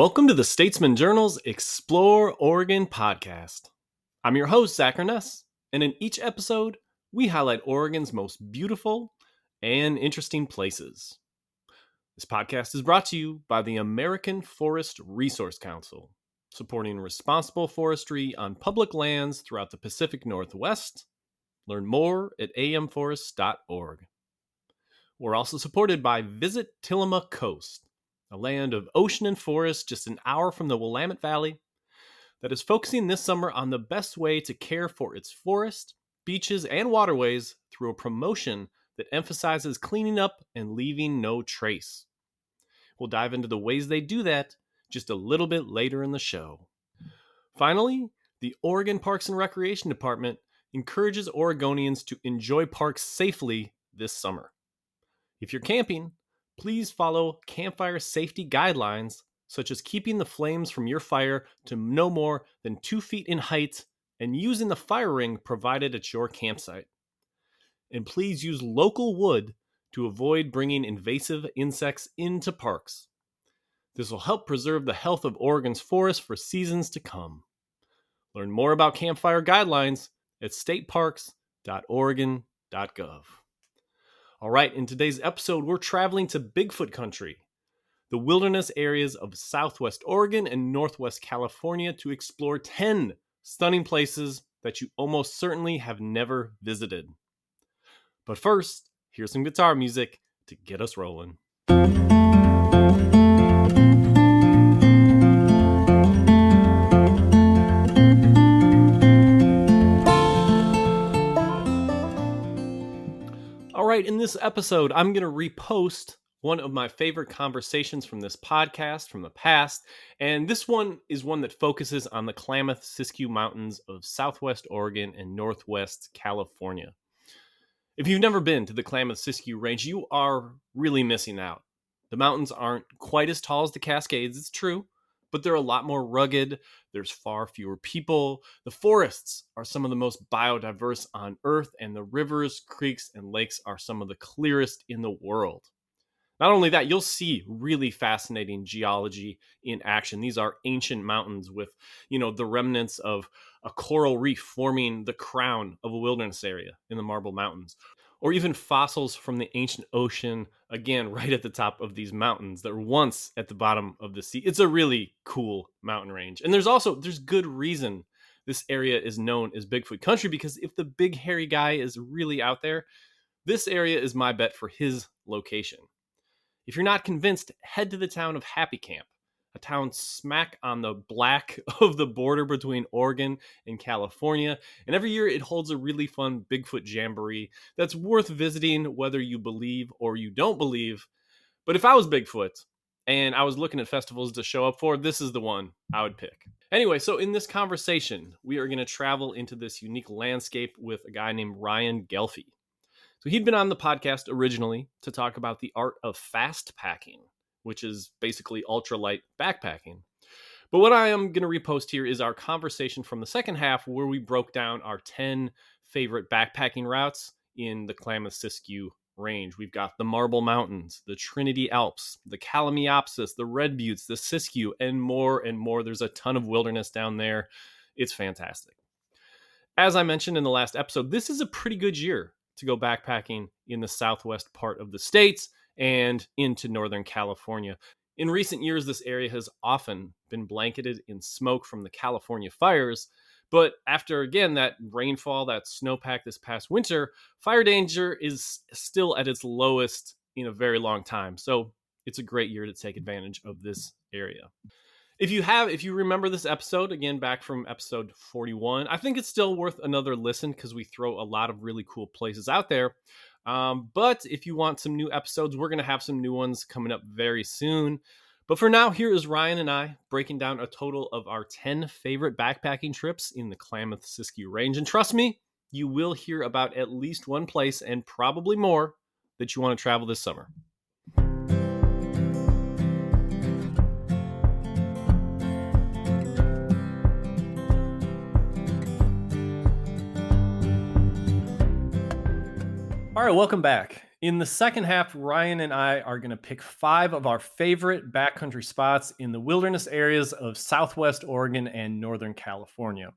Welcome to the Statesman Journal's Explore Oregon podcast. I'm your host, Zach Urness, and in each episode, we highlight Oregon's most beautiful and interesting places. This podcast is brought to you by the American Forest Resource Council, supporting responsible forestry on public lands throughout the Pacific Northwest. Learn more at amforest.org. We're also supported by Visit Tillamook Coast a land of ocean and forest just an hour from the Willamette Valley, that is focusing this summer on the best way to care for its forest, beaches, and waterways through a promotion that emphasizes cleaning up and leaving no trace. We'll dive into the ways they do that just a little bit later in the show. Finally, the Oregon Parks and Recreation Department encourages Oregonians to enjoy parks safely this summer. If you're camping, please follow campfire safety guidelines, such as keeping the flames from your fire to no more than two feet in height and using the fire ring provided at your campsite. And please use local wood to avoid bringing invasive insects into parks. This will help preserve the health of Oregon's forests for seasons to come. Learn more about campfire guidelines at stateparks.oregon.gov. All right, in today's episode, we're traveling to Bigfoot country, the wilderness areas of southwest Oregon and northwest California, to explore 10 stunning places that you almost certainly have never visited. But first, here's some guitar music to get us rolling. Right, in this episode, I'm going to repost one of my favorite conversations from this podcast from the past. And this one is one that focuses on the Klamath Siskiyou Mountains of Southwest Oregon and Northwest California. If you've never been to the Klamath Siskiyou Range, you are really missing out. The mountains aren't quite as tall as the Cascades, it's true, but they're a lot more rugged. There's far fewer people. The forests are some of the most biodiverse on Earth, and the rivers, creeks, and lakes are some of the clearest in the world. Not only that, you'll see really fascinating geology in action. These are ancient mountains with, you know, the remnants of a coral reef forming the crown of a wilderness area in the Marble Mountains or even fossils from the ancient ocean, again, right at the top of these mountains that were once at the bottom of the sea. It's a really cool mountain range. And there's also there's good reason this area is known as Bigfoot country because if the big hairy guy is really out there, this area is my bet for his location. If you're not convinced, head to the town of Happy Camp a town smack on the black of the border between Oregon and California. And every year it holds a really fun Bigfoot jamboree that's worth visiting whether you believe or you don't believe. But if I was Bigfoot and I was looking at festivals to show up for, this is the one I would pick. Anyway, so in this conversation, we are going to travel into this unique landscape with a guy named Ryan Ghelfi. So he'd been on the podcast originally to talk about the art of fast packing which is basically ultralight backpacking. But what I am going to repost here is our conversation from the second half where we broke down our 10 favorite backpacking routes in the Klamath Siskiyou range. We've got the Marble Mountains, the Trinity Alps, the Kalmiopsis, the Red Buttes, the Siskiyou, and more and more. There's a ton of wilderness down there. It's fantastic. As I mentioned in the last episode, this is a pretty good year to go backpacking in the southwest part of the states and into Northern California. In recent years, this area has often been blanketed in smoke from the California fires. But after again that rainfall, that snowpack this past winter, fire danger is still at its lowest in a very long time. So it's a great year to take advantage of this area. If you have, if you remember this episode, again, back from episode 41, I think it's still worth another listen because we throw a lot of really cool places out there. Um, but if you want some new episodes, we're going to have some new ones coming up very soon. But for now, here is Ryan and I breaking down a total of our 10 favorite backpacking trips in the Klamath Siskiyou Range. And trust me, you will hear about at least one place and probably more that you want to travel this summer. Right, welcome back. In the second half, Ryan and I are going to pick five of our favorite backcountry spots in the wilderness areas of Southwest Oregon and Northern California.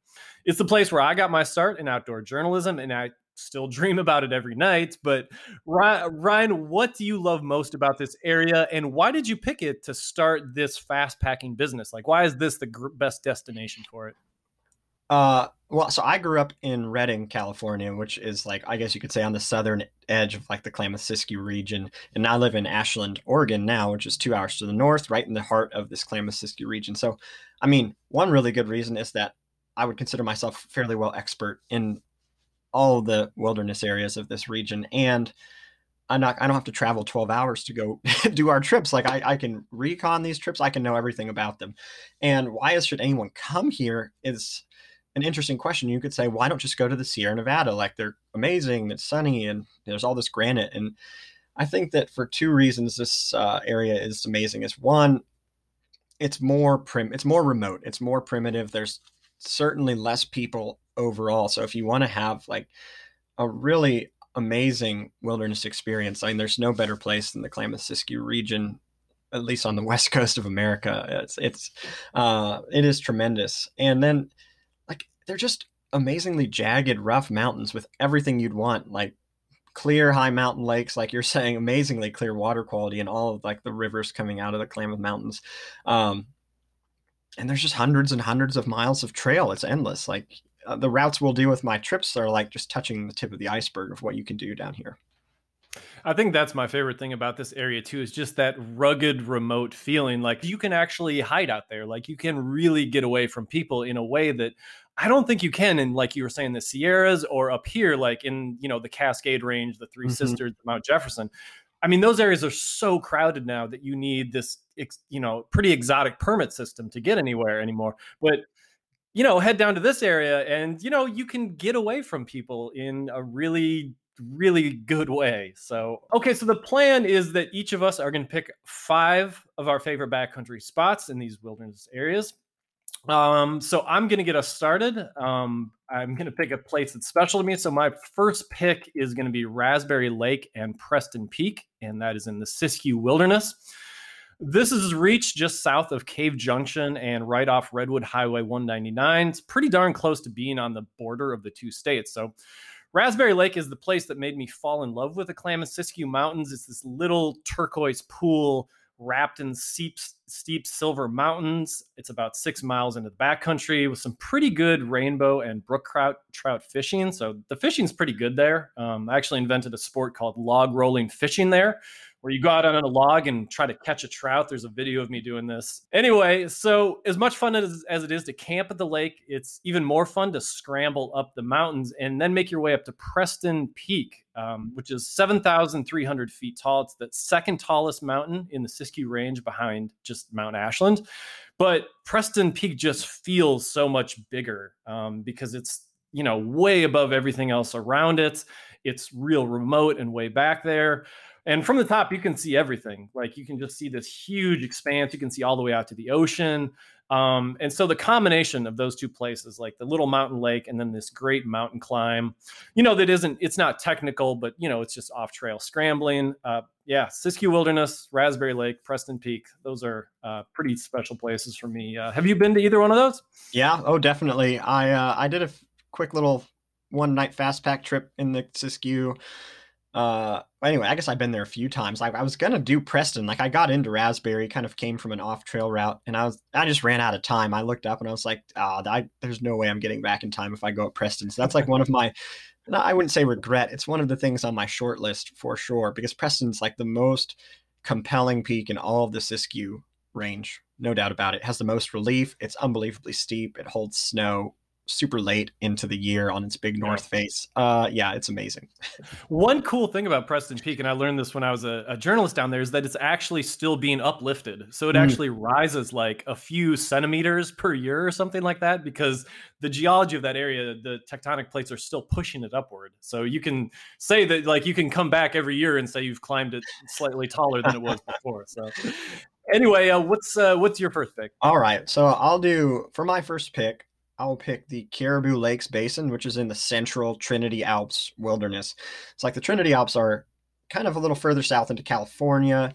It's the place where I got my start in outdoor journalism, and I still dream about it every night. But Ryan, what do you love most about this area, and why did you pick it to start this fast packing business? Like, why is this the best destination for it? Uh, well, so I grew up in Redding, California, which is like I guess you could say on the southern edge of like the Klamath Siskiyou region, and I live in Ashland, Oregon now, which is two hours to the north, right in the heart of this Klamath Siskiyou region. So, I mean, one really good reason is that I would consider myself fairly well expert in all the wilderness areas of this region, and I'm not, I don't have to travel 12 hours to go do our trips. Like I, I can recon these trips. I can know everything about them. And why should anyone come here is an interesting question. You could say, why don't just go to the Sierra Nevada? Like they're amazing, it's sunny, and there's all this granite. And I think that for two reasons, this uh, area is amazing. Is one, it's more prim, it's more remote, it's more primitive. There's certainly less people overall. So if you want to have like a really amazing wilderness experience, I mean, there's no better place than the Klamath Siskiyou region at least on the west coast of America. It's it's uh, it is tremendous. And then they're just amazingly jagged, rough mountains with everything you'd want, like clear high mountain lakes, like you're saying, amazingly clear water quality, and all of like the rivers coming out of the Klamath Mountains. Um, and there's just hundreds and hundreds of miles of trail. It's endless. Like uh, the routes we'll do with my trips are like just touching the tip of the iceberg of what you can do down here. I think that's my favorite thing about this area too is just that rugged remote feeling like you can actually hide out there like you can really get away from people in a way that I don't think you can in like you were saying the Sierras or up here, like in you know the Cascade Range, the 3 mm-hmm. Sisters, Mount Jefferson. I mean, those areas are so crowded now that you need this, you know, pretty exotic permit system to get anywhere anymore. But you know, head down to this area, and you know, you can get away from people in a really really good way. So, okay, so the plan is that each of us are going to pick five of our favorite backcountry spots in these wilderness areas. Um, so I'm going to get us started. Um, I'm going to pick a place that's special to me. So my first pick is going to be Raspberry Lake and Preston Peak, and that is in the Siskiyou Wilderness. This is reached just south of Cave Junction and right off Redwood Highway 199. It's pretty darn close to being on the border of the two states. So Raspberry Lake is the place that made me fall in love with the Klamath Siskiyou Mountains. It's this little turquoise pool wrapped in steep, steep silver mountains. It's about six miles into the backcountry with some pretty good rainbow and brook trout, trout fishing. So the fishing's pretty good there. Um, I actually invented a sport called log rolling fishing there, where you go out on a log and try to catch a trout. There's a video of me doing this. Anyway, so as much fun as, as it is to camp at the lake, it's even more fun to scramble up the mountains and then make your way up to Preston Peak, um, which is 7,300 feet tall. It's the second tallest mountain in the Siskiyou Range behind just Mount Ashland. But Preston Peak just feels so much bigger um, because it's you know way above everything else around it. It's real remote and way back there. And from the top, you can see everything. Like you can just see this huge expanse. You can see all the way out to the ocean. Um, and so the combination of those two places, like the little mountain lake and then this great mountain climb, you know, that isn't, it's not technical, but, you know, it's just off trail scrambling. Uh, yeah, Siskiyou Wilderness, Raspberry Lake, Preston Peak. Those are uh, pretty special places for me. Uh, have you been to either one of those? Yeah. Oh, definitely. I, uh, I did a f- quick little one night fast pack trip in the Siskiyou uh anyway i guess i've been there a few times. Like i was gonna do preston. Like i got into raspberry kind of came from an off trail route and i was i just ran out of time. I looked up and i was like ah oh, there's no way i'm getting back in time if i go up preston. So that's like one of my i wouldn't say regret. It's one of the things on my short list for sure because preston's like the most compelling peak in all of the siskiyou range no doubt about it. it has the most relief. It's unbelievably steep. It holds snow super late into the year on its big north face. Uh, yeah, it's amazing. One cool thing about Preston Peak, and I learned this when I was a, a journalist down there, is that it's actually still being uplifted. So it mm. actually rises like a few centimeters per year or something like that, because the geology of that area, the tectonic plates are still pushing it upward. So you can say that like you can come back every year and say you've climbed it slightly taller than it was before. So anyway, uh, what's uh, what's your first pick? All right, so I'll do for my first pick. I'll pick the Caribou Lakes Basin, which is in the central Trinity Alps wilderness. It's like the Trinity Alps are kind of a little further south into California,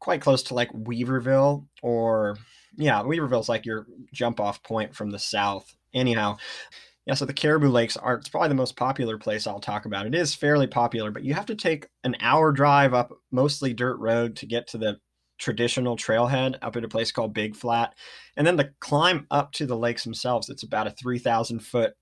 quite close to like Weaverville or yeah, Weaverville's like your jump off point from the south. Anyhow, yeah, so the Caribou Lakes are it's probably the most popular place I'll talk about. It is fairly popular, but you have to take an hour drive up mostly dirt road to get to the traditional trailhead up at a place called Big Flat. And then the climb up to the lakes themselves, it's about a 3,000 foot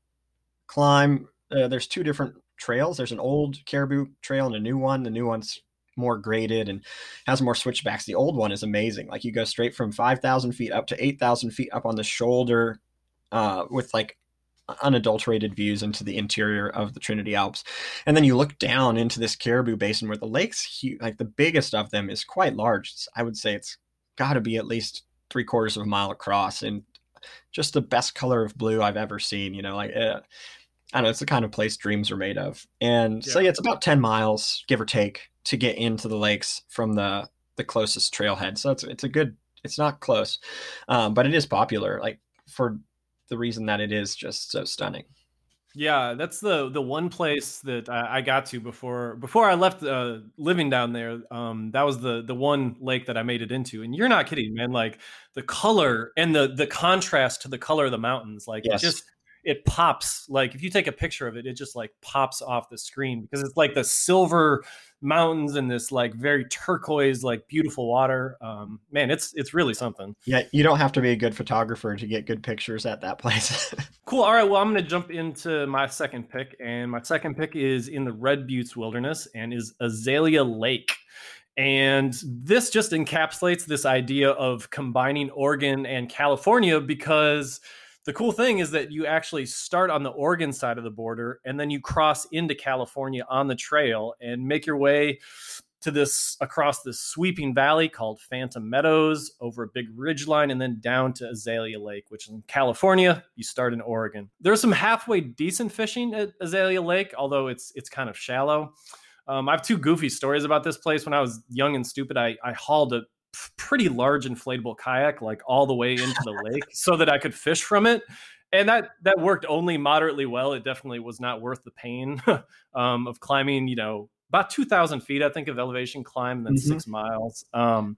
climb. Uh, there's two different trails. There's an old Caribou trail and a new one. The new one's more graded and has more switchbacks. The old one is amazing. Like you go straight from 5,000 feet up to 8,000 feet up on the shoulder uh, with like unadulterated views into the interior of the Trinity Alps. And then you look down into this Caribou Basin where the lake's like the biggest of them is quite large. I would say it's got to be at least three quarters of a mile across and just the best color of blue I've ever seen. You know, like uh, I don't know, it's the kind of place dreams are made of. And yeah. so yeah, it's about 10 miles, give or take, to get into the lakes from the the closest trailhead. So it's it's a good it's not close. Um, but it is popular. Like for the reason that it is just so stunning. Yeah, that's the the one place that I, I got to before before I left uh, living down there. Um, that was the the one lake that I made it into, and you're not kidding, man. Like the color and the the contrast to the color of the mountains, like yes. it just it pops. Like if you take a picture of it, it just like pops off the screen because it's like the silver mountains and this like very turquoise, like beautiful water. Um, man, it's it's really something. Yeah, you don't have to be a good photographer to get good pictures at that place. cool. All right. Well, I'm going to jump into my second pick, and my second pick is in the Red Buttes Wilderness and is Azalea Lake. And this just encapsulates this idea of combining Oregon and California because the cool thing is that you actually start on the Oregon side of the border and then you cross into California on the trail and make your way to this across this sweeping valley called Phantom Meadows over a big ridge line and then down to Azalea Lake, which in California, you start in Oregon. There's some halfway decent fishing at Azalea Lake, although it's it's kind of shallow. Um, I have two goofy stories about this place. When I was young and stupid, I, I hauled a pretty large inflatable kayak like all the way into the lake so that I could fish from it. And that that worked only moderately well. It definitely was not worth the pain um, of climbing, you know, about 2,000 feet, I think, of elevation climb, and then mm-hmm. six miles. Um,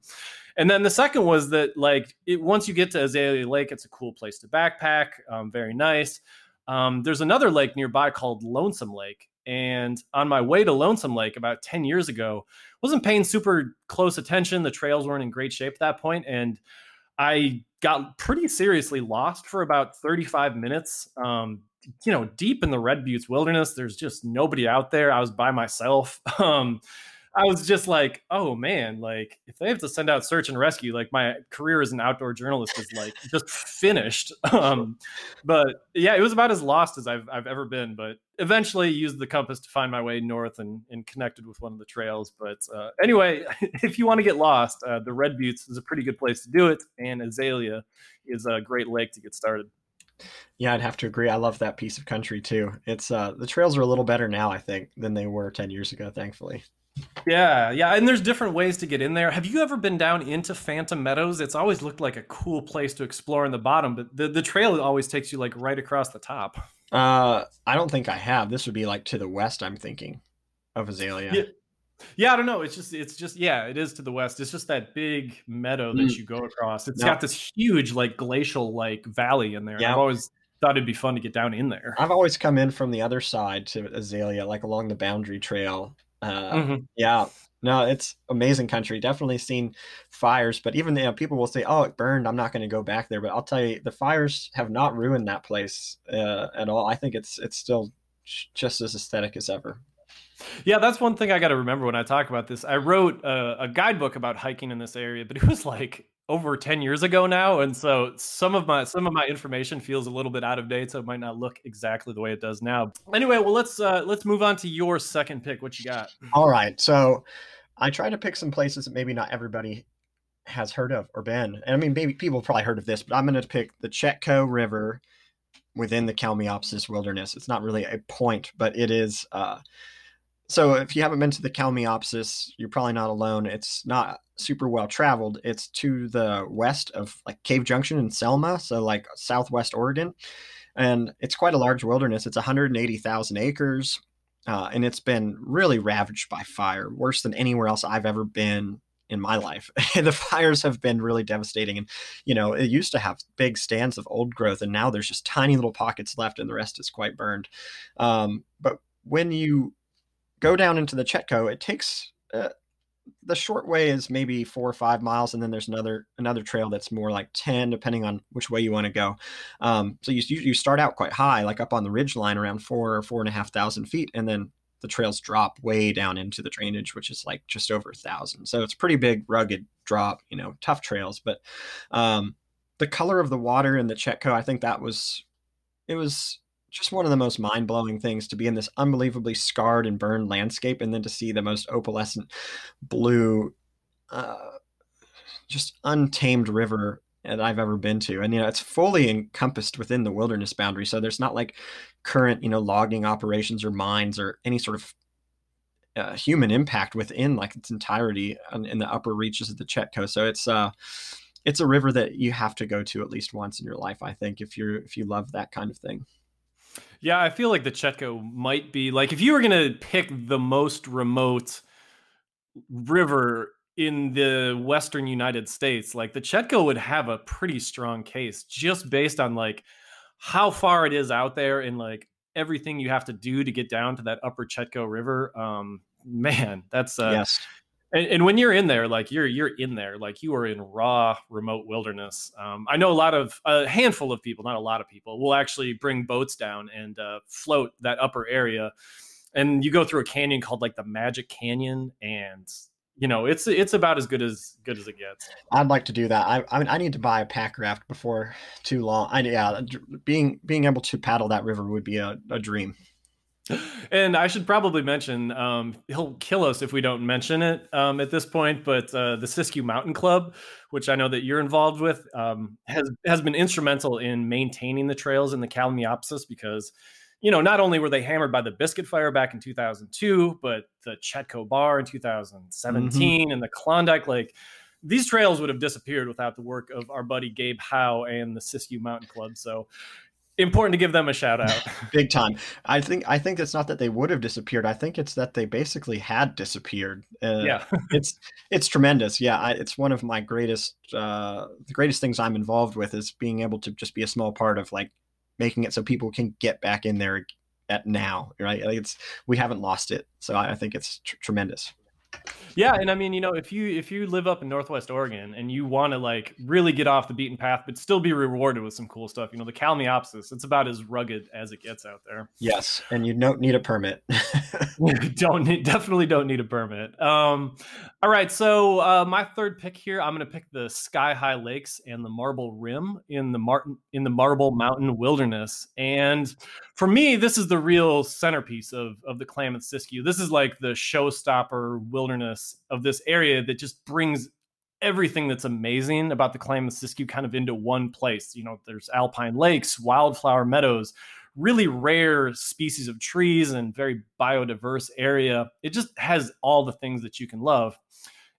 and then the second was that, like, it, once you get to Azalea Lake, it's a cool place to backpack, um, very nice. Um, there's another lake nearby called Lonesome Lake. And on my way to Lonesome Lake about 10 years ago, wasn't paying super close attention. The trails weren't in great shape at that point, and I got pretty seriously lost for about 35 minutes. Um, you know, deep in the Red Buttes wilderness, there's just nobody out there. I was by myself. Um, I was just like, oh man, like if they have to send out search and rescue, like my career as an outdoor journalist is like just finished. Um, but yeah, it was about as lost as I've I've ever been. But eventually used the compass to find my way north and, and connected with one of the trails. But uh, anyway, if you want to get lost, uh, the Red Buttes is a pretty good place to do it, and Azalea is a great lake to get started. Yeah, I'd have to agree. I love that piece of country too. It's uh, the trails are a little better now, I think, than they were ten years ago. Thankfully. Yeah, yeah, and there's different ways to get in there. Have you ever been down into Phantom Meadows? It's always looked like a cool place to explore in the bottom, but the, the trail always takes you like right across the top. Uh, I don't think I have. This would be like to the west. I'm thinking of Azalea. Yeah. Yeah, I don't know. It's just, it's just, yeah, it is to the west. It's just that big meadow that mm. you go across. It's got this huge, like glacial, like valley in there. Yeah. I've always thought it'd be fun to get down in there. I've always come in from the other side to Azalea, like along the boundary trail, uh, mm-hmm. Yeah, no, it's amazing country. Definitely seen fires, but even you know, people will say, "Oh, it burned. I'm not going to go back there." But I'll tell you, the fires have not ruined that place uh, at all. I think it's it's still just as aesthetic as ever. Yeah, that's one thing I got to remember when I talk about this. I wrote a, a, guidebook about hiking in this area, but it was like over 10 years ago now and so some of my some of my information feels a little bit out of date so it might not look exactly the way it does now. Anyway well let's uh let's move on to your second pick. What you got? All right so i try to pick some places that maybe not everybody has heard of or been and i mean maybe people probably heard of this but i'm going to pick the chetco river within the kalmiopsis wilderness. It's not really a point but it is uh so if you haven't been to the kalmiopsis you're probably not alone it's not super well traveled. It's to the west of like Cave Junction in Selma, so like Southwest Oregon, and it's quite a large wilderness. It's 180,000 acres. uh, and it's been really ravaged by fire, worse than anywhere else I've ever been in my life. the fires have been really devastating. And, you know, it used to have big stands of old growth, and now there's just tiny little pockets left, and the rest is quite burned. Um, but when you go down into the Chetco, it takes uh, the short way is maybe four or five miles, and then there's another another trail that's more like ten, depending on which way you want to go. Um, so you you start out quite high, like up on the ridge line, around four or four and a half thousand feet, and then the trails drop way down into the drainage, which is like just over a thousand. So it's pretty big, rugged drop. You know, tough trails, but um, the color of the water in the Chetco, I think that was it was just one of the most mind blowing things to be in this unbelievably scarred and burned landscape, and then to see the most opalescent blue, uh, just untamed river that I've ever been to. And you know, it's fully encompassed within the wilderness boundary. So there's not like current, you know, logging operations or mines or any sort of uh, human impact within like its entirety in the upper reaches of the Chetco. So it's uh it's a river that you have to go to at least once in your life, I think, if you're if you love that kind of thing. Yeah, I feel like the Chetco might be like if you were gonna pick the most remote river in the western United States, like the Chetco would have a pretty strong case just based on like how far it is out there and like everything you have to do to get down to that upper Chetco River. Um, man, that's uh, yes. And, and, when you're in there, like you're you're in there, like you are in raw remote wilderness. Um, I know a lot of a handful of people, not a lot of people, will actually bring boats down and uh, float that upper area. And you go through a canyon called like the Magic Canyon, and you know it's it's about as good as good as it gets i'd like to do that i i, mean, I need to buy a pack raft before too long i yeah being being able to paddle that river would be a, a dream and i should probably mention um, he'll kill us if we don't mention it um, at this point but uh, the siskiyou mountain club which i know that you're involved with um, has has been instrumental in maintaining the trails in the kalmiopsis because you know, not only were they hammered by the Biscuit Fire back in 2002, but the Chetco Bar in 2017 mm-hmm. and the Klondike. Like these trails would have disappeared without the work of our buddy Gabe Howe and the Siskiyou Mountain Club. So important to give them a shout out. Big time. I think I think it's not that they would have disappeared. I think it's that they basically had disappeared. Uh, yeah, it's it's tremendous. Yeah, I, it's one of my greatest uh, the greatest things I'm involved with is being able to just be a small part of like making it so people can get back in there at now, right? Like it's we haven't lost it, so I, I think it's tr- tremendous. Yeah, and I mean, you know, if you if you live up in Northwest Oregon and you want to like really get off the beaten path, but still be rewarded with some cool stuff, you know, the Kalmiopsis, it's about as rugged as it gets out there. Yes, and you don't need a permit. You don't need, definitely don't need a permit. Um, all right, so uh, my third pick here, I'm going to pick the Sky High Lakes and the Marble Rim in the Martin in the Marble Mountain Wilderness, and for me, this is the real centerpiece of of the Klamath Siskiyou. This is like the showstopper wilderness of this area that just brings everything that's amazing about the Klamath Siskiyou kind of into one place. You know, there's alpine lakes, wildflower meadows, really rare species of trees, and very biodiverse area. It just has all the things that you can love.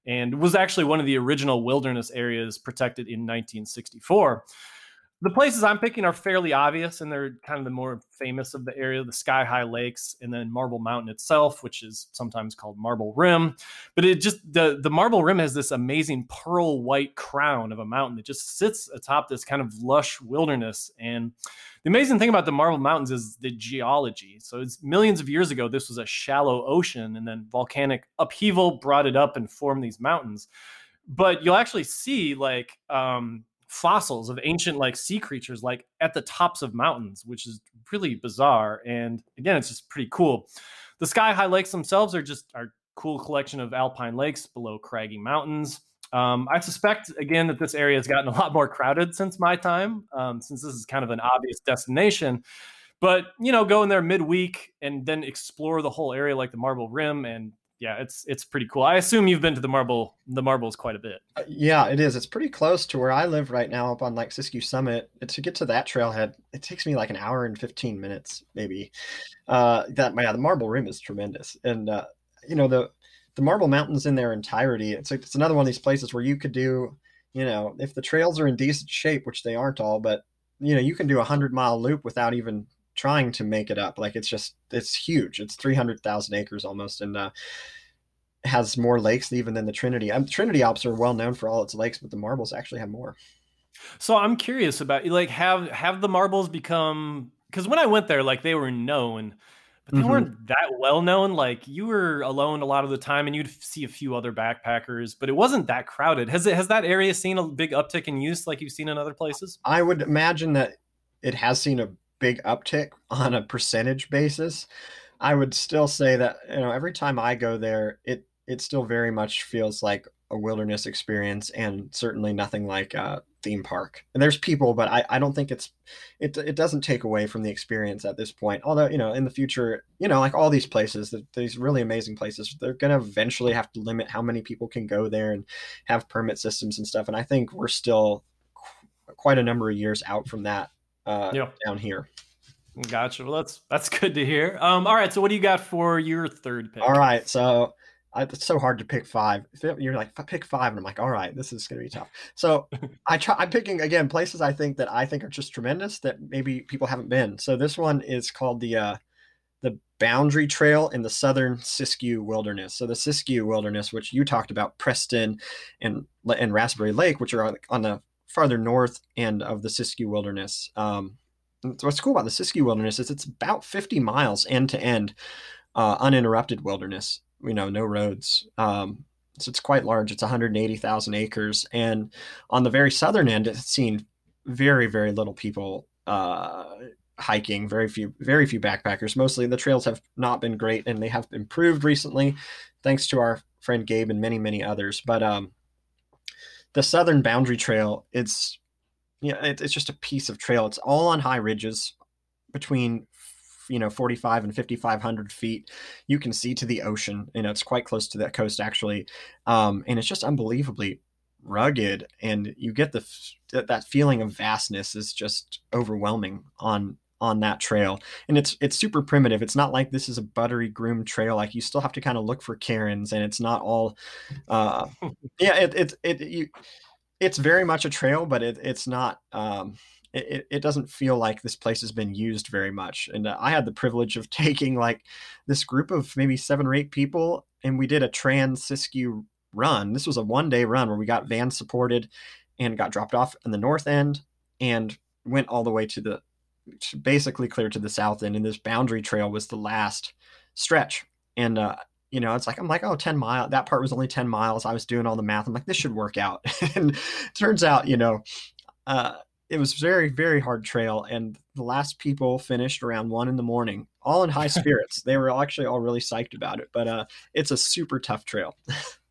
And was actually one of the original wilderness areas protected in 1964 the places I'm picking are fairly obvious, and they're kind of the more famous of the area: the Sky High Lakes, and then Marble Mountain itself, which is sometimes called Marble Rim. But it just the the Marble Rim has this amazing pearl white crown of a mountain that just sits atop this kind of lush wilderness. And the amazing thing about the Marble Mountains is the geology. So it's millions of years ago, this was a shallow ocean, and then volcanic upheaval brought it up and formed these mountains. But you'll actually see like um, fossils of ancient like sea creatures like at the tops of mountains which is really bizarre and again it's just pretty cool. The sky high lakes themselves are just our cool collection of alpine lakes below craggy mountains. Um, i suspect again that this area has gotten a lot more crowded since my time um, since this is kind of an obvious destination. But you know go in there midweek and then explore the whole area like the marble rim and yeah, it's it's pretty cool. I assume you've been to the marble the marbles quite a bit. Uh, yeah, it is. It's pretty close to where I live right now, up on like Siskiyou Summit. To get to that trailhead, it takes me like an hour and fifteen minutes, maybe. Uh, that yeah, the Marble Rim is tremendous, and uh, you know the the Marble Mountains in their entirety. It's like it's another one of these places where you could do, you know, if the trails are in decent shape, which they aren't all, but you know, you can do a hundred mile loop without even trying to make it up. Like it's just it's huge. It's three hundred thousand acres almost, and uh, has more lakes even than the Trinity. Um, Trinity Alps are well known for all its lakes, but the Marbles actually have more. So I'm curious about like have have the Marbles become because when I went there, like they were known, but they mm-hmm. weren't that well known. Like you were alone a lot of the time, and you'd see a few other backpackers, but it wasn't that crowded. Has it has that area seen a big uptick in use like you've seen in other places? I would imagine that it has seen a big uptick on a percentage basis. I would still say that you know every time I go there, it it still very much feels like a wilderness experience, and certainly nothing like a theme park. And there's people, but I, I don't think it's it it doesn't take away from the experience at this point. Although you know in the future, you know like all these places, these really amazing places, they're gonna eventually have to limit how many people can go there and have permit systems and stuff. And I think we're still quite a number of years out from that uh, yep. down here. Gotcha. Well, that's that's good to hear. Um, all right. So, what do you got for your third pick? All right. So, I, it's so hard to pick five. You're like pick five, and I'm like, all right, this is going to be tough. So I try. I'm picking again places I think that I think are just tremendous that maybe people haven't been. So this one is called the uh, the Boundary Trail in the Southern Siskiyou Wilderness. So the Siskiyou Wilderness, which you talked about, Preston and and Raspberry Lake, which are on the farther north end of the Siskiyou Wilderness. Um, what's cool about the Siskiyou Wilderness is it's about 50 miles end to end, uh, uninterrupted wilderness you know, no roads. Um, so it's quite large. It's 180,000 acres, and on the very southern end, it's seen very, very little people uh, hiking. Very few, very few backpackers. Mostly, the trails have not been great, and they have improved recently, thanks to our friend Gabe and many, many others. But um, the southern boundary trail, it's yeah, it, it's just a piece of trail. It's all on high ridges between you know 45 and 5500 feet you can see to the ocean you know it's quite close to that coast actually um, and it's just unbelievably rugged and you get the that feeling of vastness is just overwhelming on on that trail and it's it's super primitive it's not like this is a buttery groomed trail like you still have to kind of look for cairns and it's not all uh yeah it it, it you it's very much a trail but it, it's not um it, it doesn't feel like this place has been used very much. And uh, I had the privilege of taking like this group of maybe seven or eight people, and we did a trans Siskiyou run. This was a one day run where we got van supported and got dropped off in the north end and went all the way to the basically clear to the south end. And this boundary trail was the last stretch. And, uh, you know, it's like, I'm like, oh, 10 miles. That part was only 10 miles. I was doing all the math. I'm like, this should work out. and turns out, you know, uh, it was very very hard trail and the last people finished around one in the morning all in high spirits they were actually all really psyched about it but uh it's a super tough trail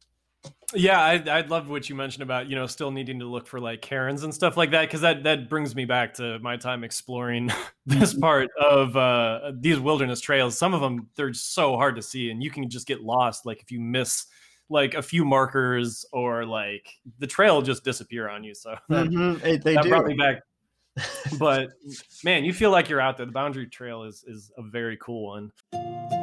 yeah I, I love what you mentioned about you know still needing to look for like cairns and stuff like that because that that brings me back to my time exploring this mm-hmm. part of uh these wilderness trails some of them they're so hard to see and you can just get lost like if you miss like a few markers or like the trail just disappear on you. So that, mm-hmm. they, they that brought me back. but man, you feel like you're out there. The boundary trail is is a very cool one.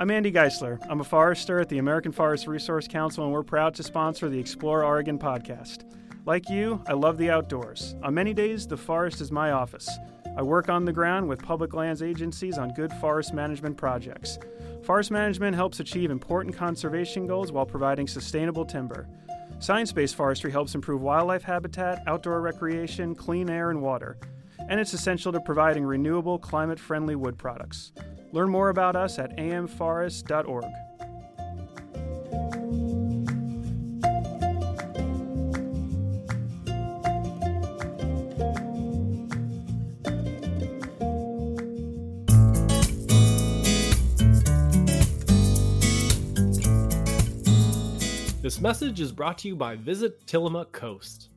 I'm Andy Geisler. I'm a forester at the American Forest Resource Council, and we're proud to sponsor the Explore Oregon podcast. Like you, I love the outdoors. On many days, the forest is my office. I work on the ground with public lands agencies on good forest management projects. Forest management helps achieve important conservation goals while providing sustainable timber. Science based forestry helps improve wildlife habitat, outdoor recreation, clean air, and water. And it's essential to providing renewable, climate friendly wood products. Learn more about us at amforest.org. This message is brought to you by Visit Tillamook Coast.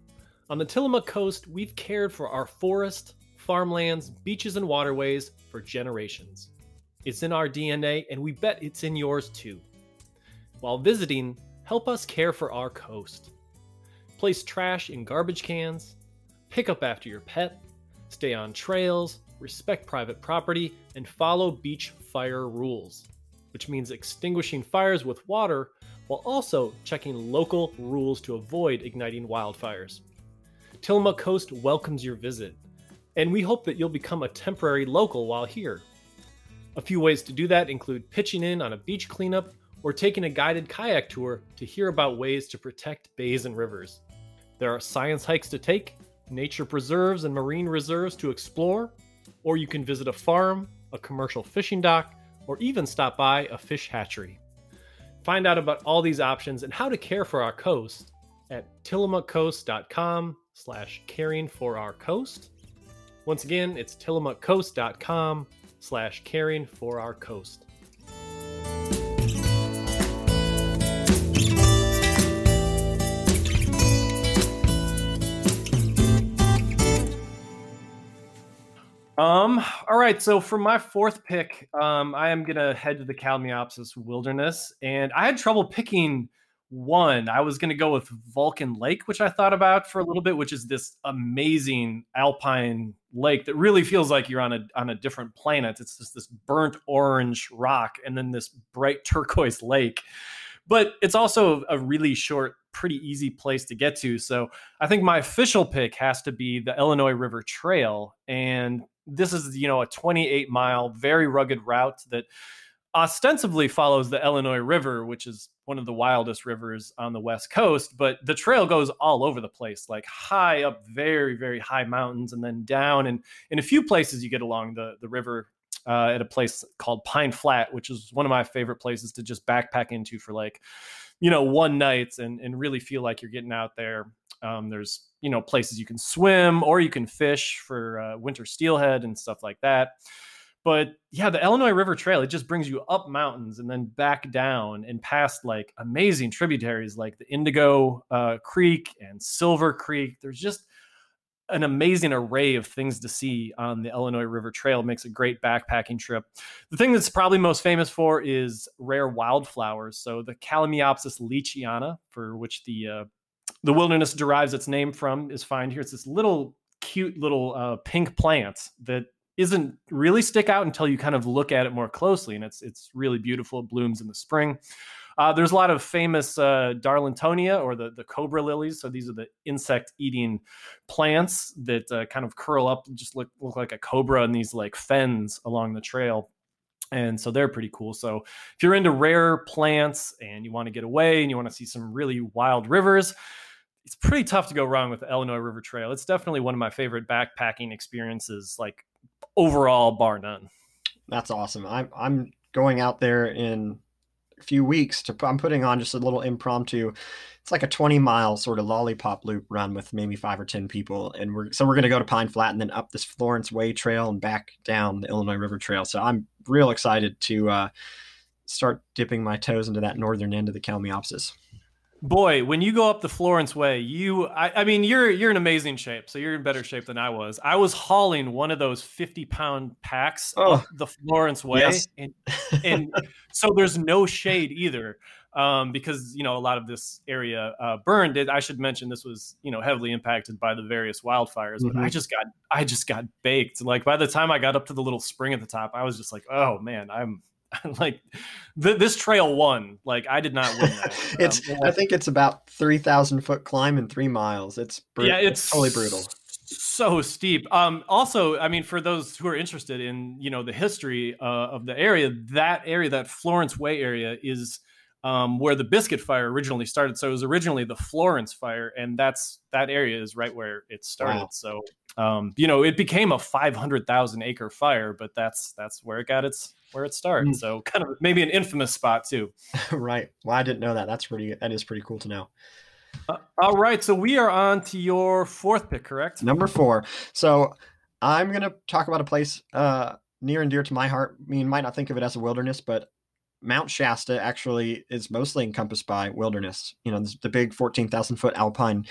On the Tillamook Coast, we've cared for our forest, farmlands, beaches, and waterways for generations. It's in our DNA, and we bet it's in yours too. While visiting, help us care for our coast. Place trash in garbage cans, pick up after your pet, stay on trails, respect private property, and follow beach fire rules, which means extinguishing fires with water while also checking local rules to avoid igniting wildfires. Tillamook Coast welcomes your visit, and we hope that you'll become a temporary local while here. A few ways to do that include pitching in on a beach cleanup or taking a guided kayak tour to hear about ways to protect bays and rivers. There are science hikes to take, nature preserves and marine reserves to explore, or you can visit a farm, a commercial fishing dock, or even stop by a fish hatchery. Find out about all these options and how to care for our coast at tillamookcoast.com slash caring for our coast. Once again, it's tillamookcoast.com slash caring for our coast. Um, all right, so for my fourth pick, um, I am gonna head to the Kalmiopsis Wilderness, and I had trouble picking one. I was gonna go with Vulcan Lake, which I thought about for a little bit, which is this amazing alpine lake that really feels like you're on a on a different planet. It's just this burnt orange rock and then this bright turquoise lake. But it's also a really short, pretty easy place to get to. So I think my official pick has to be the Illinois River Trail. And this is you know a 28 mile very rugged route that ostensibly follows the Illinois River, which is one of the wildest rivers on the West Coast. But the trail goes all over the place, like high up, very, very high mountains, and then down. And in a few places, you get along the, the river uh, at a place called Pine Flat, which is one of my favorite places to just backpack into for like, you know, one night and, and really feel like you're getting out there. Um, there's you know places you can swim or you can fish for uh, winter steelhead and stuff like that but yeah the illinois river trail it just brings you up mountains and then back down and past like amazing tributaries like the indigo uh, creek and silver creek there's just an amazing array of things to see on the Illinois River Trail. It makes a great backpacking trip. The thing that's probably most famous for is rare wildflowers. So the Kalmiopsis leachiana, for which the uh, the wilderness derives its name from is found here. It's this little cute little uh, pink plant that isn't really stick out until you kind of look at it more closely, and it's it's really beautiful. It blooms in the spring. Uh, there's a lot of famous uh, Darlingtonia or the, the cobra lilies. So these are the insect eating plants that uh, kind of curl up and just look, look like a cobra in these like fens along the trail. And so they're pretty cool. So if you're into rare plants and you want to get away and you want to see some really wild rivers, it's pretty tough to go wrong with the Illinois River Trail. It's definitely one of my favorite backpacking experiences, like overall, bar none. That's awesome. I'm I'm going out there in a few weeks to I'm putting on just a little impromptu. It's like a 20 mile sort of lollipop loop run with maybe five or 10 people, and we're so we're going to go to Pine Flat and then up this Florence Way Trail and back down the Illinois River Trail. So I'm real excited to uh, start dipping my toes into that northern end of the Kalmiopsis boy, when you go up the Florence Way, you I, I, mean you're you're in amazing shape. So you're in better shape than I was. I was hauling one of those 50 pound packs oh, up the Florence Way. Yes. And, and so there's no shade either. Um, because you know a lot of this area uh, burned. It, I should mention this was you know heavily impacted by the various wildfires, but mm-hmm. I just got I just got baked. Like by the time I got up to the little spring at the top, I was just like, oh man, I'm like th- this trail won. Like I did not win that. it's um, I think it's about three thousand foot climb in three miles. It's br- yeah, it's, it's totally brutal. So steep. Um, also, I mean, for those who are interested in you know the history uh, of the area, that area, that Florence Way area, is um, where the Biscuit Fire originally started. So it was originally the Florence Fire, and that's that area is right where it started. Wow. So um, you know, it became a five hundred thousand acre fire, but that's that's where it got its where it started. Mm. So kind of maybe an infamous spot too. right. Well, I didn't know that. That's pretty. That is pretty cool to know. Uh, all right. So we are on to your fourth pick, correct? Number four. So I'm going to talk about a place uh, near and dear to my heart. I mean, you might not think of it as a wilderness, but Mount Shasta actually is mostly encompassed by wilderness. You know, the big 14,000 foot alpine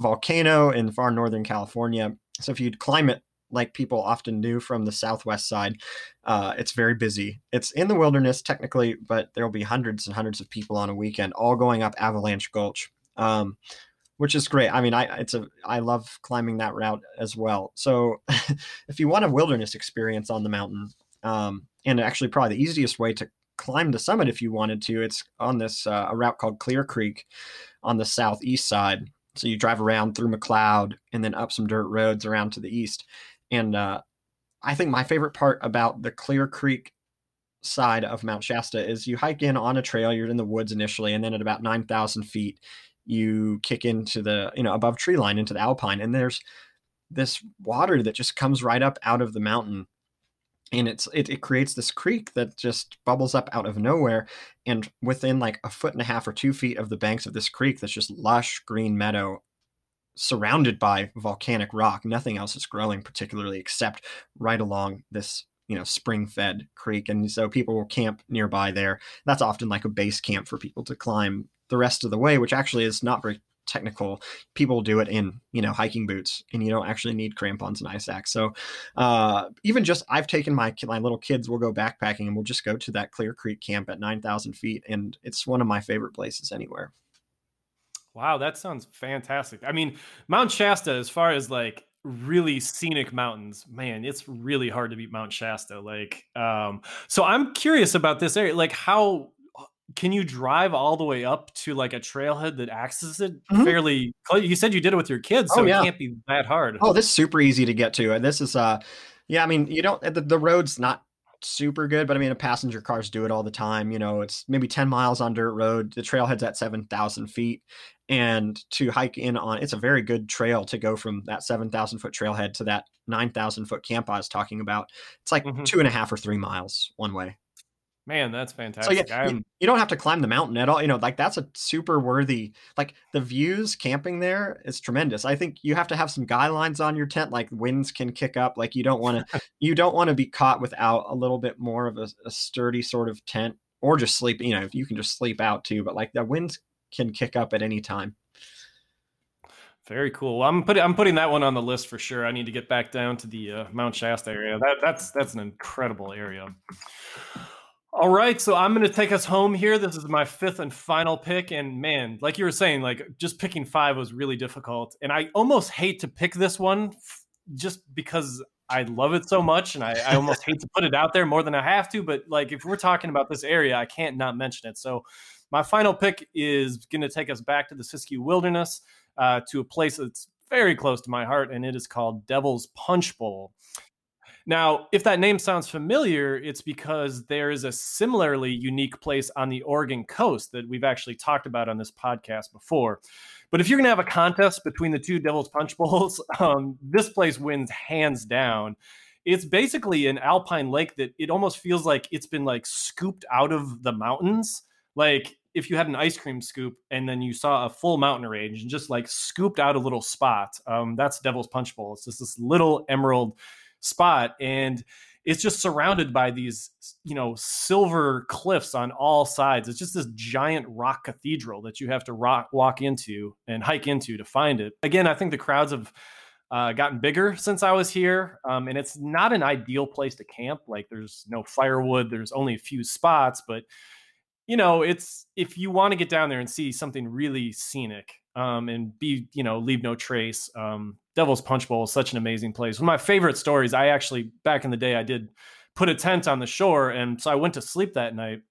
volcano in far northern California. So if you'd climb it like people often do from the southwest side. Uh, it's very busy. It's in the wilderness technically, but there will be hundreds and hundreds of people on a weekend, all going up Avalanche Gulch, um, which is great. I mean, I it's a I love climbing that route as well. So, if you want a wilderness experience on the mountain, um, and actually probably the easiest way to climb the summit if you wanted to, it's on this uh, a route called Clear Creek on the southeast side So you drive around through McCloud and then up some dirt roads around to the east. And uh, I think my favorite part about the Clear Creek side of Mount Shasta is you hike in on a trail, you're in the woods initially, and then at about 9,000 feet, you kick into the, you know, above tree line into the alpine. And there's this water that just comes right up out of the mountain and it's it, it creates this creek that just bubbles up out of nowhere and within like a foot and a half or two feet of the banks of this creek that's just lush green meadow surrounded by volcanic rock nothing else is growing particularly except right along this you know spring fed creek and so people will camp nearby there. That's often like a base camp for people to climb the rest of the way which actually is not very technical people do it in you know hiking boots and you don't actually need crampons and ice axe. So uh, even just i've taken my my little kids we'll go backpacking and we'll just go to that clear creek camp at 9000 feet and it's one of my favorite places anywhere. Wow that sounds fantastic. I mean mount shasta as far as like really scenic mountains man it's really hard to beat mount shasta like um so i'm curious about this area like how can you drive all the way up to like a trailhead that accesses it mm-hmm. fairly you said you did it with your kids so oh, yeah. it can't be that hard oh this is super easy to get to And this is uh yeah i mean you don't the, the road's not super good but i mean a passenger cars do it all the time you know it's maybe 10 miles on dirt road the trailhead's at 7000 feet and to hike in on it's a very good trail to go from that 7000 foot trailhead to that 9000 foot camp i was talking about it's like mm-hmm. two and a half or three miles one way Man, that's fantastic. So yeah, you, you, don't have to climb the mountain at all. You know, like that's a super worthy. Like the views camping there is tremendous. I think you have to have some guidelines on your tent, like winds can kick up. Like you don't want to, you don't want to be caught without a little bit more of a, a sturdy sort of tent, or just sleep. You know, if you can just sleep out too. But like the winds can kick up at any time. Very cool. Well, I'm putting I'm putting that one on the list for sure. I need to get back down to the uh, Mount Shasta area. That that's that's an incredible area. All right, so I'm going to take us home here. This is my fifth and final pick, and man, like you were saying, like just picking five was really difficult, and I almost hate to pick this one just because I love it so much, and I, I almost hate to put it out there more than I have to. But like, if we're talking about this area, I can't not mention it. So, my final pick is going to take us back to the Siskiyou Wilderness, uh, to a place that's very close to my heart, and it is called Devil's Punch Bowl. Now, if that name sounds familiar, it's because there is a similarly unique place on the Oregon coast that we've actually talked about on this podcast before. But if you're going to have a contest between the two Devil's Punch Bowls, um, this place wins hands down. It's basically an alpine lake that it almost feels like it's been like scooped out of the mountains. Like if you had an ice cream scoop and then you saw a full mountain range and just like scooped out a little spot, um, that's Devil's Punch Bowl. It's just this little emerald spot and it's just surrounded by these you know silver cliffs on all sides. It's just this giant rock cathedral that you have to rock, walk into and hike into to find it. Again i think the crowds have uh, gotten bigger since i was here um, and it's not an ideal place to camp. Like there's no firewood there's only a few spots but you know it's if you want to get down there and see something really scenic um, and be you know leave no trace um, Devil's Punch Bowl is such an amazing place. One of my favorite stories, I actually back in the day I did put a tent on the shore and so I went to sleep that night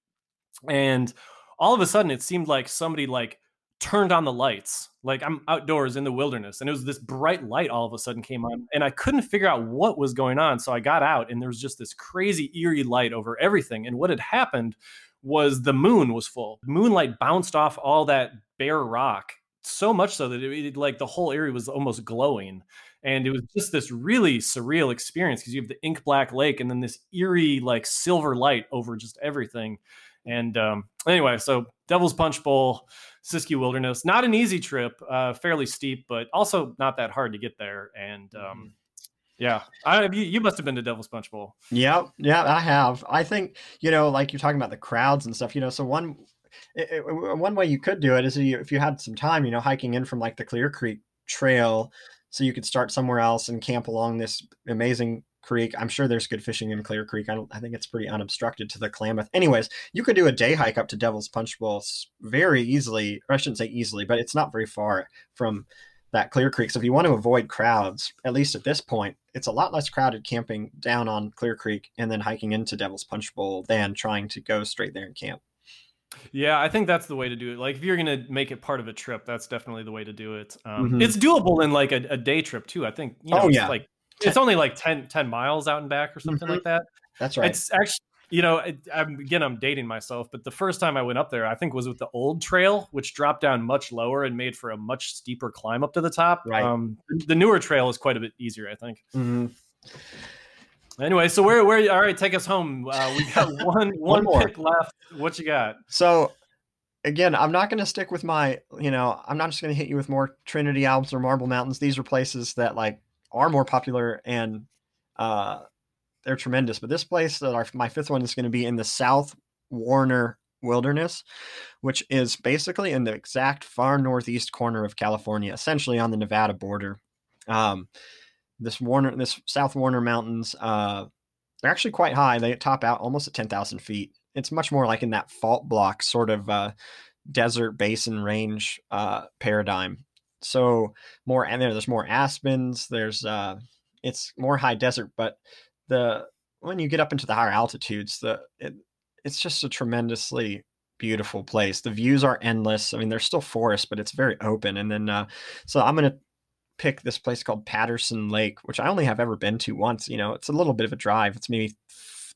and all of a sudden it seemed like somebody like turned on the lights. Like I'm outdoors in the wilderness and it was this bright light all of a sudden came on and I couldn't figure out what was going on. So I got out and there was just this crazy eerie light over everything. And what had happened was the moon was full. Moonlight bounced off all that bare rock so much so that it, it, like the whole area was almost glowing and it was just this really surreal experience because you have the ink black lake and then this eerie like silver light over just everything and um, anyway so devil's punch bowl siskiyou wilderness not an easy trip uh, fairly steep but also not that hard to get there and um, mm-hmm. yeah I, you, you must have been to devil's punch bowl yeah yeah i have i think you know like you're talking about the crowds and stuff you know so one it, it, one way you could do it is if you had some time, you know, hiking in from like the Clear Creek Trail, so you could start somewhere else and camp along this amazing creek. I'm sure there's good fishing in Clear Creek. I. I think it's pretty unobstructed to the Klamath. Anyways, you could do a day hike up to Devil's Punch Bowl very easily. Or I shouldn't say easily, but it's not very far from that Clear Creek. So if you want to avoid crowds, at least at this point, it's a lot less crowded camping down on Clear Creek and then hiking into Devil's Punch Bowl than trying to go straight there and camp. Yeah, I think that's the way to do it. Like if you're gonna make it part of a trip, that's definitely the way to do it. Um, Mhm. It's doable in like a, a day trip too. I think. You know, Oh, it's yeah. like it's only like 10, 10 miles out and back or something Mhm. like that. That's right. It's actually, you know, it, I'm, again, I'm dating myself, but the first time I went up there, I think was with the old trail, which dropped down much lower and made for a much steeper climb up to the top. Right. Um, the newer trail is quite a bit easier, I think. Mhm. Anyway, so where, where? All right, take us home. Uh, we got one, one more. pick left. What you got? So again, I'm not going to stick with my, you know, I'm not just going to hit you with more Trinity Alps or Marble Mountains. These are places that like are more popular and uh they're tremendous. But this place that our my fifth one is going to be in the South Warner Wilderness, which is basically in the exact far northeast corner of California, essentially on the Nevada border. Um, this Warner, this South Warner Mountains, uh, they're actually quite high. They top out almost at ten thousand feet. It's much more like in that fault block sort of uh, desert basin range uh, paradigm. So more and there, there's more aspens. There's uh, it's more high desert, but the when you get up into the higher altitudes, the it, it's just a tremendously beautiful place. The views are endless. I mean, there's still forest, but it's very open. And then, uh, so I'm gonna pick this place called Patterson Lake, which I only have ever been to once. You know, it's a little bit of a drive. It's maybe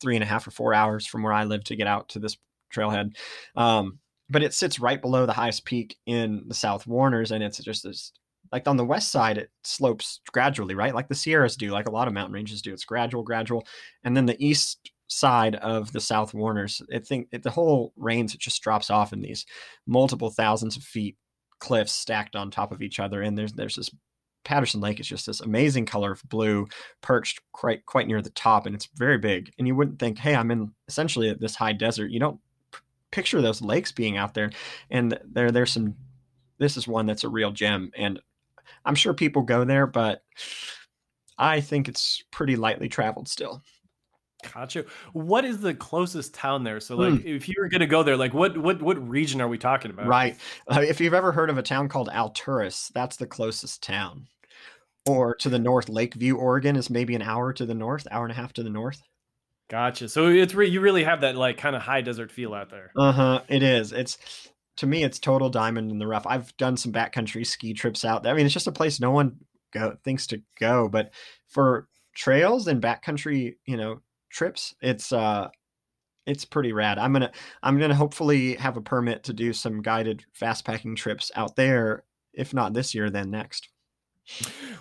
three and a half or four hours from where I live to get out to this trailhead. Um, but it sits right below the highest peak in the South Warners, and it's just this like on the west side it slopes gradually right like the sierras do like a lot of mountain ranges do it's gradual gradual and then the east side of the south warners i think it, the whole range it just drops off in these multiple thousands of feet cliffs stacked on top of each other and there's there's this patterson lake is just this amazing color of blue perched quite quite near the top and it's very big and you wouldn't think hey i'm in essentially this high desert you don't p- picture those lakes being out there and there there's some this is one that's a real gem and I'm sure people go there, but I think it's pretty lightly traveled still. Gotcha. What is the closest town there? So, like, if you were going to go there, like, what what what region are we talking about? Right. Uh, if you've ever heard of a town called Alturas, that's the closest town. Or to the north, Lakeview, Oregon is maybe an hour to the north, hour and a half to the north. Gotcha. So it's re- you really have that like kind of high desert feel out there. Uh huh. It is. It's to me, it's total diamond in the rough. I've done some backcountry ski trips out there. I mean, it's just a place no one go thinks to go, but for trails and backcountry, you know, trips, it's uh, it's pretty rad. I'm gonna I'm gonna hopefully have a permit to do some guided fast packing trips out there. If not this year, then next.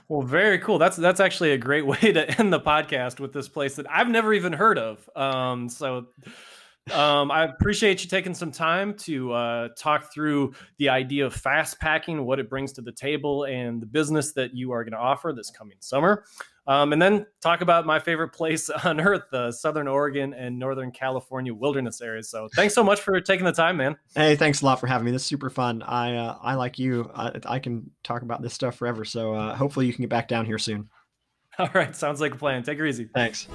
Well, very cool. That's that's actually a great way to end the podcast with this place that I've never even heard of. Um, so um, I appreciate you taking some time to uh, talk through the idea of fast packing, what it brings to the table, and the business that you are going to offer this coming summer. Um, and then talk about my favorite place on earth, the Southern Oregon and Northern California wilderness areas. So thanks so much for taking the time, man. Hey, thanks a lot for having me. This is super fun. I uh, I like you. I, I can talk about this stuff forever. So uh, hopefully you can get back down here soon. All right, sounds like a plan. Take her easy. Thanks.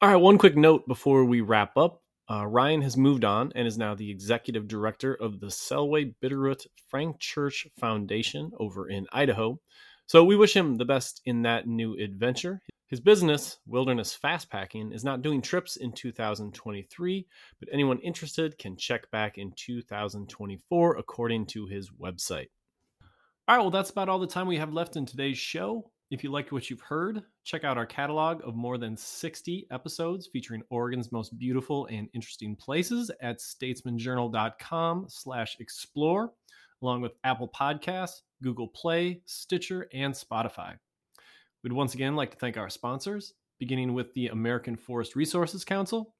All right, one quick note before we wrap up. Uh, Ryan has moved on and is now the executive director of the Selway Bitterroot Frank Church Foundation over in Idaho. So we wish him the best in that new adventure. His business, Wilderness Fastpacking, is not doing trips in 2023, but anyone interested can check back in 2024 according to his website. All right, well, that's about all the time we have left in today's show. If you liked what you've heard, check out our catalog of more than 60 episodes featuring Oregon's most beautiful and interesting places at statesmanjournal.com slash explore, along with Apple Podcasts, Google Play, Stitcher, and Spotify. We'd once again like to thank our sponsors, beginning with the American Forest Resources Council.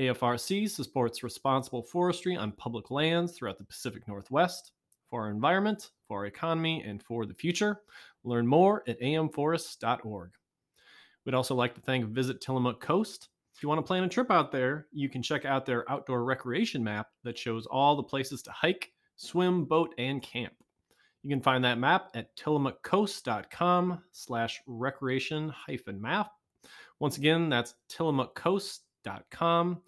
AFRC supports responsible forestry on public lands throughout the Pacific Northwest for our environment, for our economy, and for the future. Learn more at amforests.org. We'd also like to thank Visit Tillamook Coast. If you want to plan a trip out there, you can check out their outdoor recreation map that shows all the places to hike, swim, boat, and camp. You can find that map at tillamookcoast.com slash recreation hyphen map. Once again, that's tillamookcoast.com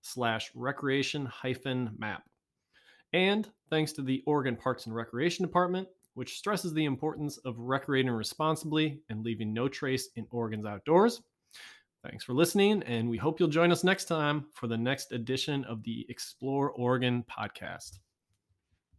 slash recreation hyphen map. And thanks to the Oregon Parks and Recreation Department, which stresses the importance of recreating responsibly and leaving no trace in Oregon's outdoors. Thanks for listening, and we hope you'll join us next time for the next edition of the Explore Oregon podcast.